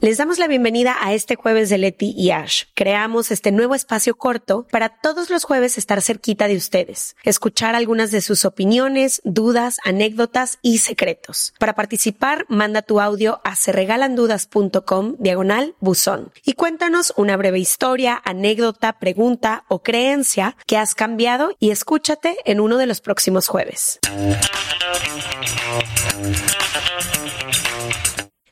Les damos la bienvenida a este jueves de Leti y Ash. Creamos este nuevo espacio corto para todos los jueves estar cerquita de ustedes, escuchar algunas de sus opiniones, dudas, anécdotas y secretos. Para participar, manda tu audio a serregalandudas.com diagonal buzón y cuéntanos una breve historia, anécdota, pregunta o creencia que has cambiado y escúchate en uno de los próximos jueves.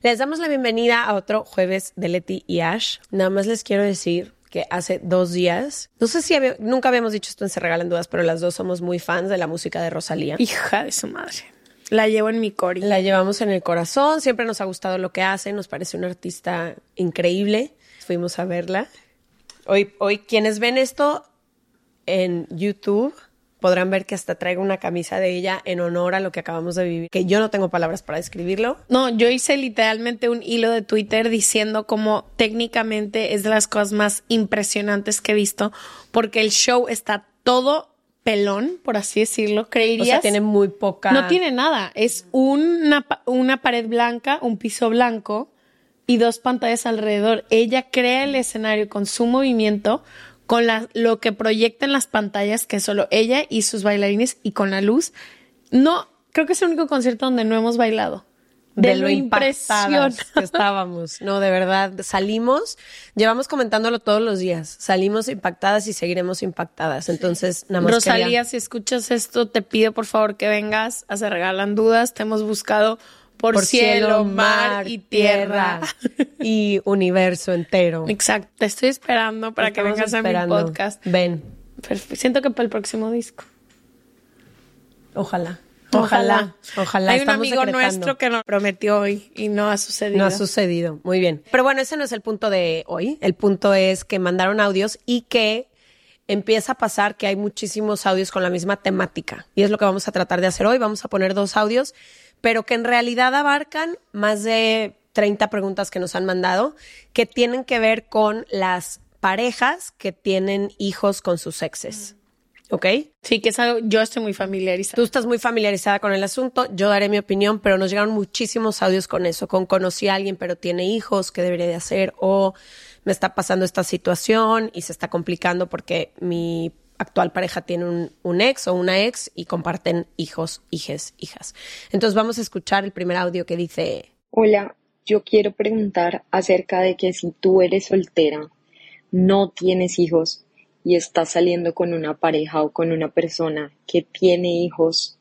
Les damos la bienvenida a otro jueves de Leti y Ash. Nada más les quiero decir que hace dos días, no sé si había- nunca habíamos dicho esto en Se Regalan Dudas, pero las dos somos muy fans de la música de Rosalía. Hija de su madre. La llevo en mi cori. La llevamos en el corazón, siempre nos ha gustado lo que hace, nos parece una artista increíble. Fuimos a verla. Hoy, hoy quienes ven esto en YouTube podrán ver que hasta traigo una camisa de ella en honor a lo que acabamos de vivir, que yo no tengo palabras para describirlo. No, yo hice literalmente un hilo de Twitter diciendo como técnicamente es de las cosas más impresionantes que he visto porque el show está todo pelón, por así decirlo. O Creerías. sea, tiene muy poca... No tiene nada. Es una, una pared blanca, un piso blanco y dos pantallas alrededor. Ella crea el escenario con su movimiento, con la, lo que proyecta en las pantallas, que es solo ella y sus bailarines, y con la luz. No, creo que es el único concierto donde no hemos bailado. de, De, lo lo impactadas que estábamos. No, de verdad, salimos, llevamos comentándolo todos los días. Salimos impactadas y seguiremos impactadas. Entonces, nada más Rosalía, quería- si escuchas esto, te pido por favor que vengas a Se Regalan Dudas. Te hemos buscado por, cielo, mar y tierra. y universo entero. Exacto, te estoy esperando para que vengas a esperando. mi podcast. Ven, Siento que para el próximo disco. ojalá. Ojalá, ojalá. Hay un estamos amigo nuestro que nos prometió hoy y no ha sucedido. No ha sucedido. Muy bien. Pero bueno, ese no es el punto de hoy. El punto es que mandaron audios y que empieza a pasar que hay muchísimos audios con la misma temática. Y es lo que vamos a tratar de hacer hoy. Vamos a poner dos audios, pero que en realidad abarcan más de 30 preguntas que nos han mandado que tienen que ver con las parejas que tienen hijos con sus exes. ¿Ok? Sí, que es algo, yo estoy muy familiarizada. Tú estás muy familiarizada con el asunto, yo daré mi opinión, pero nos llegaron muchísimos audios con eso, con conocí a alguien pero tiene hijos, ¿qué debería de hacer? O me está pasando esta situación y se está complicando porque mi actual pareja tiene un, ex o una ex y comparten hijos, hijes, hijas. Entonces vamos a escuchar el primer audio que dice, Hola, yo quiero preguntar acerca de que si tú eres soltera, no tienes hijos y estás saliendo con una pareja o con una persona que tiene hijos,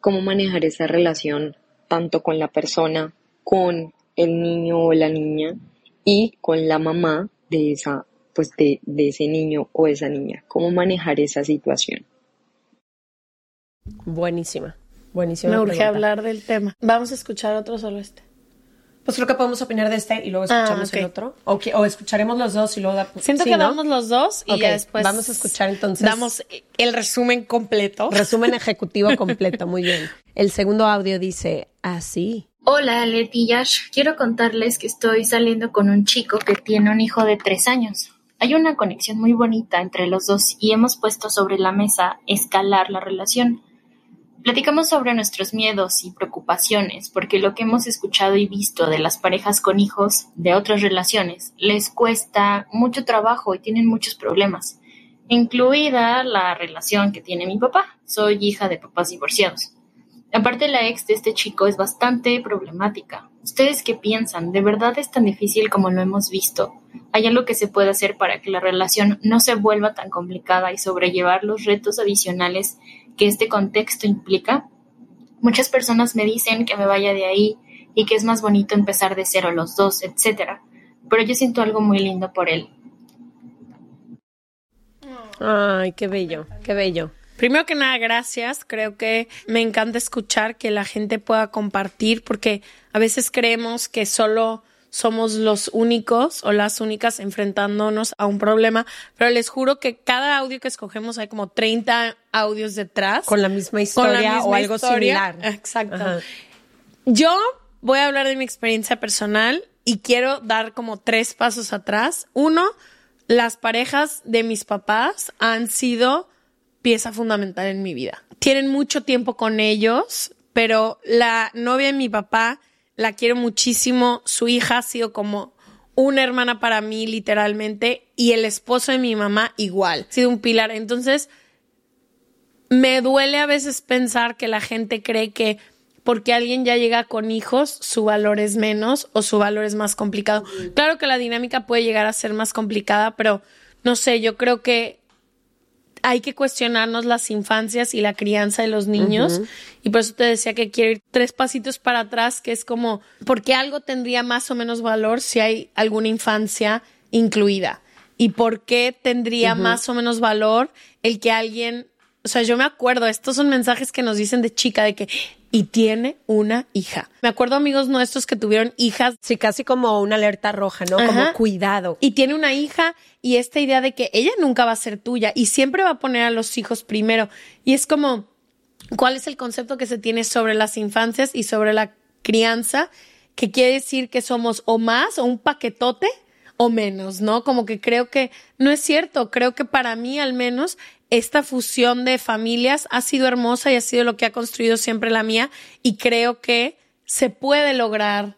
¿cómo manejar esa relación tanto con la persona, con el niño o la niña y con la mamá de esa pues de, de ese niño o esa niña? ¿Cómo manejar esa situación? buenísima, buenísima. Me urge pregunta. hablar del tema. Vamos a escuchar otro solo este. Pues creo que podemos opinar de este y luego Ah, escuchamos el ok. otro. O, que- o escucharemos los dos y luego... da- Siento Sí, que ¿no? damos los dos y ya después. vamos a escuchar entonces. Damos el resumen completo. Resumen ejecutivo completo, muy bien. El segundo audio dice así. Hola, Leti y Ash. Quiero contarles que estoy saliendo con un chico que tiene un hijo de tres años. Hay una conexión muy bonita entre los dos y hemos puesto sobre la mesa escalar la relación. Platicamos sobre nuestros miedos y preocupaciones, porque lo que hemos escuchado y visto de las parejas con hijos de otras relaciones les cuesta mucho trabajo y tienen muchos problemas, incluida la relación que tiene mi papá. Soy hija de papás divorciados. Aparte, la ex de este chico es bastante problemática. ¿Ustedes qué piensan? ¿De verdad es tan difícil como lo hemos visto? ¿Hay algo que se puede hacer para que la relación no se vuelva tan complicada y sobrellevar los retos adicionales que este contexto implica? Muchas personas me dicen que me vaya de ahí y que es más bonito empezar de cero los dos, etc. Pero yo siento algo muy lindo por él. Ay, qué bello, qué bello. Primero que nada, gracias. Creo que me encanta escuchar que la gente pueda compartir porque a veces creemos que solo somos los únicos o las únicas enfrentándonos a un problema, pero les juro que cada audio que escogemos hay como 30 audios detrás. Con la misma historia la misma o algo historia. similar. Exacto. Ajá. Yo voy a hablar de mi experiencia personal y quiero dar como tres pasos atrás. Uno, las parejas de mis papás han sido pieza fundamental en mi vida. Tienen mucho tiempo con ellos, pero la novia de mi papá la quiero muchísimo. Su hija ha sido como una hermana para mí, literalmente, y el esposo de mi mamá igual. Ha sido un pilar. Entonces, me duele a veces pensar que la gente cree que porque alguien ya llega con hijos, su valor es menos o su valor es más complicado. Claro que la dinámica puede llegar a ser más complicada, pero no sé, yo creo que hay que cuestionarnos las infancias y la crianza de los niños. Y por eso te decía que quiero ir tres pasitos para atrás, que es como, ¿por qué algo tendría más o menos valor si hay alguna infancia incluida? ¿Y por qué tendría más o menos valor el que alguien o sea, yo me acuerdo, estos son mensajes que nos dicen de chica, de que, y tiene una hija. Me acuerdo amigos nuestros que tuvieron hijas. Sí, casi como una alerta roja, ¿no? Como cuidado. Y tiene una hija y esta idea de que ella nunca va a ser tuya y siempre va a poner a los hijos primero. Y es como, ¿cuál es el concepto que se tiene sobre las infancias y sobre la crianza? Que quiere decir que somos o más o un paquetote o menos, ¿no? Como que creo que no es cierto. Creo que para mí al menos esta fusión de familias ha sido hermosa y ha sido lo que ha construido siempre la mía y creo que se puede lograr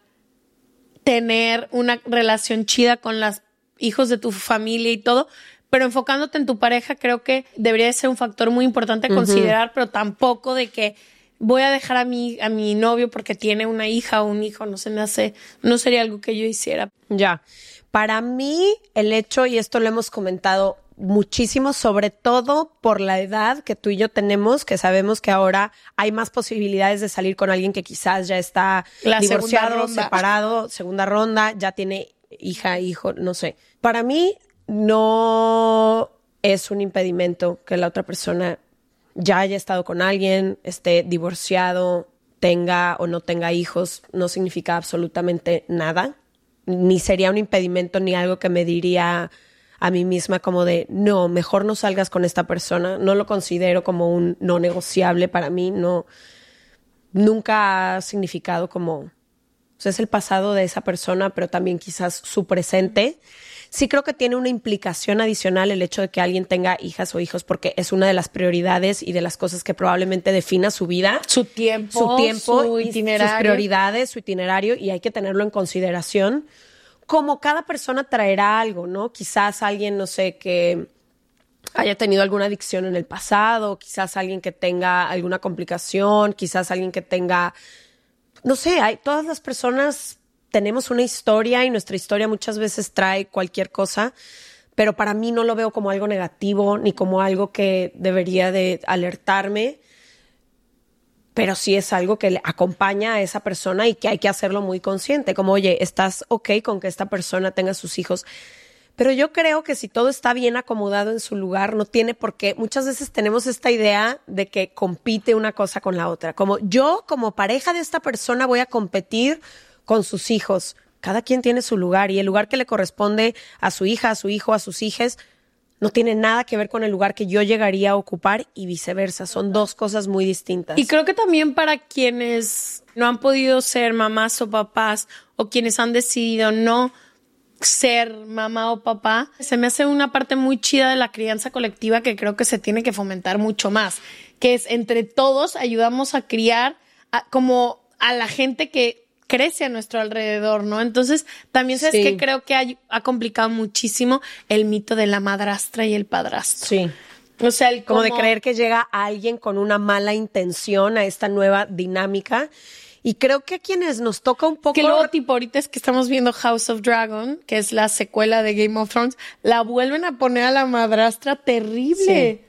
tener una relación chida con los hijos de tu familia y todo, pero enfocándote en tu pareja creo que debería ser un factor muy importante a considerar, pero tampoco de que voy a dejar a mi, a mi novio porque tiene una hija o un hijo, no se me hace, no sería algo que yo hiciera. Ya. Para mí, el hecho, y esto lo hemos comentado muchísimo, sobre todo por la edad que tú y yo tenemos, que sabemos que ahora hay más posibilidades de salir con alguien que quizás ya está divorciado, separado, segunda ronda, ya tiene hija, hijo, no sé. Para mí no es un impedimento que la otra persona ya haya estado con alguien, esté divorciado, tenga o no tenga hijos, no significa absolutamente nada, ni sería un impedimento ni algo que me diría a mí misma como de, no, mejor no salgas con esta persona, no lo considero como un no negociable para mí, no, nunca ha significado como, o sea, es el pasado de esa persona, pero también quizás su presente. Sí creo que tiene una implicación adicional el hecho de que alguien tenga hijas o hijos porque es una de las prioridades y de las cosas que probablemente defina su vida. Su tiempo. Su tiempo, su itinerario. sus prioridades, su itinerario y hay que tenerlo en consideración como cada persona traerá algo, ¿no? Quizás alguien, no sé, que haya tenido alguna adicción en el pasado, quizás alguien que tenga alguna complicación, quizás alguien que tenga, no sé, hay, todas las personas tenemos una historia y nuestra historia muchas veces trae cualquier cosa, pero para mí no lo veo como algo negativo ni como algo que debería de alertarme pero sí es algo que le acompaña a esa persona y que hay que hacerlo muy consciente, como, oye, estás ok con que esta persona tenga sus hijos. Pero yo creo que si todo está bien acomodado en su lugar, no tiene por qué. Muchas veces tenemos esta idea de que compite una cosa con la otra. Como yo, como pareja de esta persona, voy a competir con sus hijos. Cada quien tiene su lugar y el lugar que le corresponde a su hija, a su hijo, a sus hijas, no tiene nada que ver con el lugar que yo llegaría a ocupar y viceversa. Son dos cosas muy distintas. Y creo que también para quienes no han podido ser mamás o papás o quienes han decidido no ser mamá o papá, se me hace una parte muy chida de la crianza colectiva que creo que se tiene que fomentar mucho más, que es entre todos ayudamos a criar como a la gente que crece a nuestro alrededor, ¿no? Entonces, también sabes que creo que ha, complicado muchísimo el mito de la madrastra y el padrastro. Sí. O sea, el como de creer que llega alguien con una mala intención a esta nueva dinámica. Y creo que a quienes nos toca un poco. Que luego, tipo, ahorita es que estamos viendo House of Dragon, que es la secuela de Game of Thrones, la vuelven a poner a la madrastra terrible. Sí.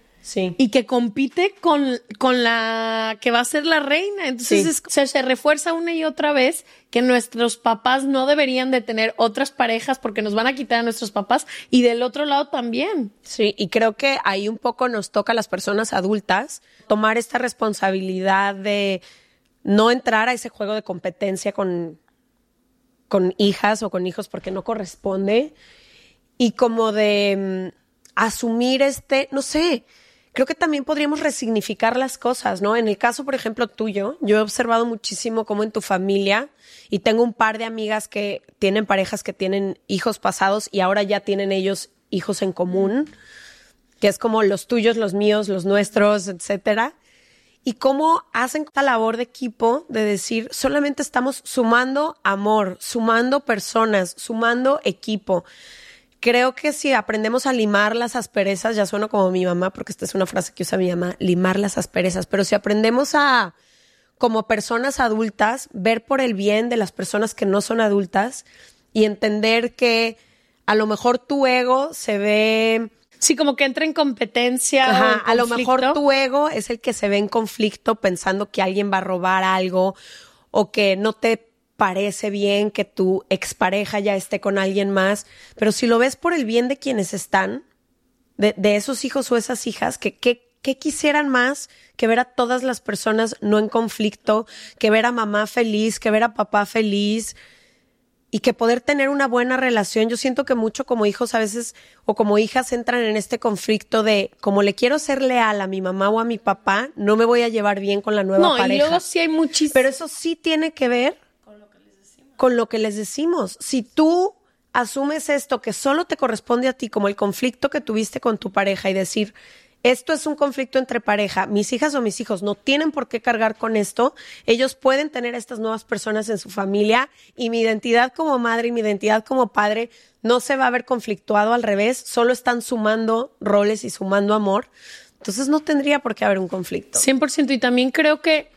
Y que compite con, con la que va a ser la reina. Entonces se, refuerza una y otra vez que nuestros papás no deberían de tener otras parejas porque nos van a quitar a nuestros papás y del otro lado también. Sí, y creo que ahí un poco nos toca a las personas adultas tomar esta responsabilidad de no entrar a ese juego de competencia con, con hijas o con hijos porque no corresponde y como de mm, asumir este, no sé, creo que también podríamos resignificar las cosas, ¿no? En el caso, por ejemplo, tuyo, yo he observado muchísimo cómo en tu familia, y tengo un par de amigas que tienen parejas que tienen hijos pasados y ahora ya tienen ellos hijos en común, que es como los tuyos, los míos, los nuestros, etcétera. Y cómo hacen esta labor de equipo de decir, solamente estamos sumando amor, sumando personas, sumando equipo creo que si aprendemos a limar las asperezas, ya sueno como mi mamá, porque esta es una frase que usa mi mamá, limar las asperezas, pero si aprendemos a, como personas adultas, ver por el bien de las personas que no son adultas y entender que a lo mejor tu ego se ve... Sí, como que entra en competencia. a lo mejor tu ego es el que se ve en conflicto pensando que alguien va a robar algo o que no te parece bien que tu expareja ya esté con alguien más, pero si lo ves por el bien de quienes están, de, esos hijos o esas hijas, que, que, quisieran más que ver a todas las personas no en conflicto, que ver a mamá feliz, que ver a papá feliz y que poder tener una buena relación. Yo siento que mucho como hijos a veces o como hijas entran en este conflicto de como le quiero ser leal a mi mamá o a mi papá, no me voy a llevar bien con la nueva no, pareja. Y luego sí hay muchísimo. Pero eso sí tiene que ver con lo que les decimos. Si tú asumes esto que solo te corresponde a ti, como el conflicto que tuviste con tu pareja y decir, esto es un conflicto entre pareja, mis hijas o mis hijos no tienen por qué cargar con esto, ellos pueden tener a estas nuevas personas en su familia y mi identidad como madre y mi identidad como padre no se va a ver conflictuado al revés, solo están sumando roles y sumando amor. Entonces no tendría por qué haber un conflicto. 100% y también creo que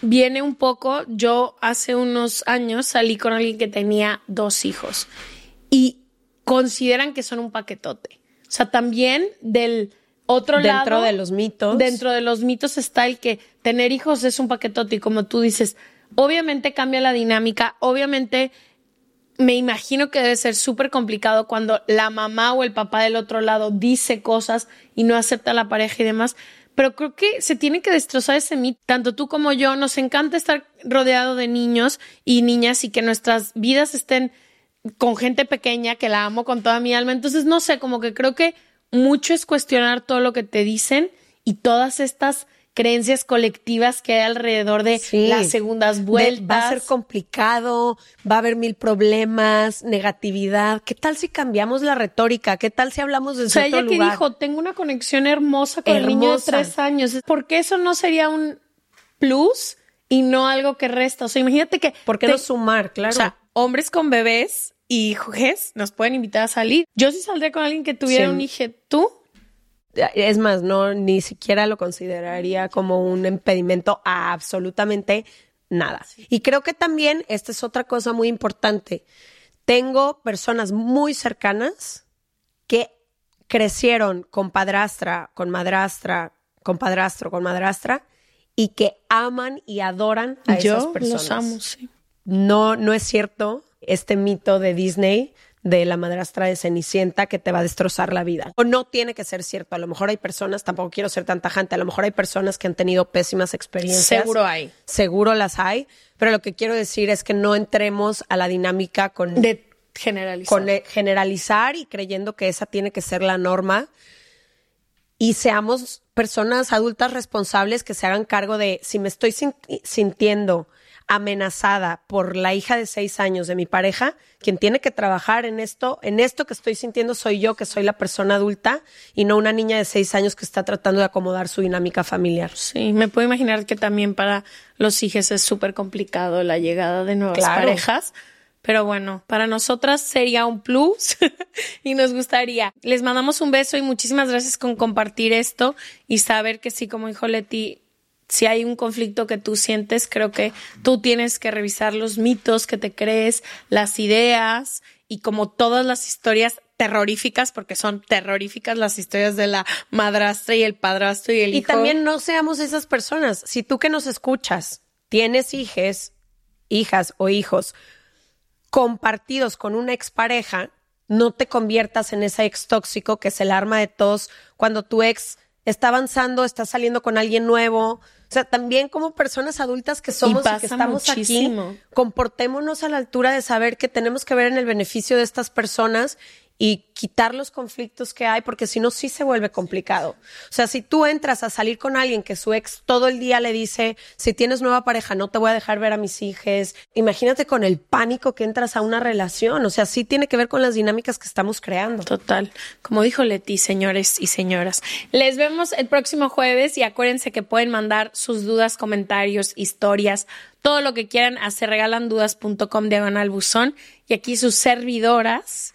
viene un poco, yo hace unos años salí con alguien que tenía dos hijos y consideran que son un paquetote. O sea, también del otro lado. Dentro de los mitos. Dentro de los mitos está el que tener hijos es un paquetote y como tú dices, obviamente cambia la dinámica, obviamente me imagino que debe ser súper complicado cuando la mamá o el papá del otro lado dice cosas y no acepta a la pareja y demás, pero creo que se tiene que destrozar ese mito. Tanto tú como yo, nos encanta estar rodeado de niños y niñas y que nuestras vidas estén con gente pequeña que la amo con toda mi alma. Entonces, no sé, como que creo que mucho es cuestionar todo lo que te dicen y todas estas creencias colectivas que hay alrededor de las segundas vueltas. va a ser complicado, va a haber mil problemas, negatividad. ¿Qué tal si cambiamos la retórica? ¿Qué tal si hablamos de o sea, ella que dijo, tengo una conexión hermosa con el niño de tres años. ¿Por qué eso no sería un plus y no algo que resta? O sea, imagínate que... ¿Por qué no sumar? Claro. O sea, hombres con bebés y hijos nos pueden invitar a salir. Yo sí saldré con alguien que tuviera un hijo. ¿Tú? Es más, no, ni siquiera lo consideraría como un impedimento a absolutamente nada. Y creo que también esta es otra cosa muy importante. Tengo personas muy cercanas que crecieron con padrastra, con madrastra, con padrastro, con madrastra y que aman y adoran a esas personas. Los amo, sí. No, no es cierto este mito de Disney de la madrastra de Cenicienta que te va a destrozar la vida. O no tiene que ser cierto. A lo mejor hay personas, tampoco quiero ser tan tajante, a lo mejor hay personas que han tenido pésimas experiencias. Seguro hay. Seguro las hay. Pero lo que quiero decir es que no entremos a la dinámica con... De generalizar. Con generalizar y creyendo que esa tiene que ser la norma. Y seamos personas adultas responsables que se hagan cargo de si me estoy sintiendo amenazada por la hija de seis años de mi pareja, quien tiene que trabajar en esto, en esto que estoy sintiendo soy yo, que soy la persona adulta y no una niña de seis años que está tratando de acomodar su dinámica familiar. Sí, me puedo imaginar que también para los hijos es súper complicado la llegada de nuevas parejas. Pero bueno, para nosotras sería un plus y nos gustaría. Les mandamos un beso y muchísimas gracias con compartir esto y saber que sí, como dijo Leti, si hay un conflicto que tú sientes, creo que tú tienes que revisar los mitos que te crees, las ideas y como todas las historias terroríficas, porque son terroríficas las historias de la madrastra y el padrastro y el hijo. Y también no seamos esas personas. Si tú que nos escuchas tienes hijes, hijas o hijos compartidos con una expareja, no te conviertas en ese ex tóxico que es el arma de todos cuando tu ex está avanzando, está saliendo con alguien nuevo, o sea, también como personas adultas que somos y, que estamos aquí, comportémonos a la altura de saber que tenemos que ver en el beneficio de estas personas y quitar los conflictos que hay, porque si no, sí se vuelve complicado. O sea, si tú entras a salir con alguien que su ex todo el día le dice, si tienes nueva pareja, no te voy a dejar ver a mis hijos, imagínate con el pánico que entras a una relación. O sea, sí tiene que ver con las dinámicas que estamos creando. Total. Como dijo Leti, señores y señoras. Les vemos el próximo jueves y acuérdense que pueden mandar sus dudas, comentarios, historias, todo lo que quieran a serregalandudas.com diagonal buzón y aquí sus servidoras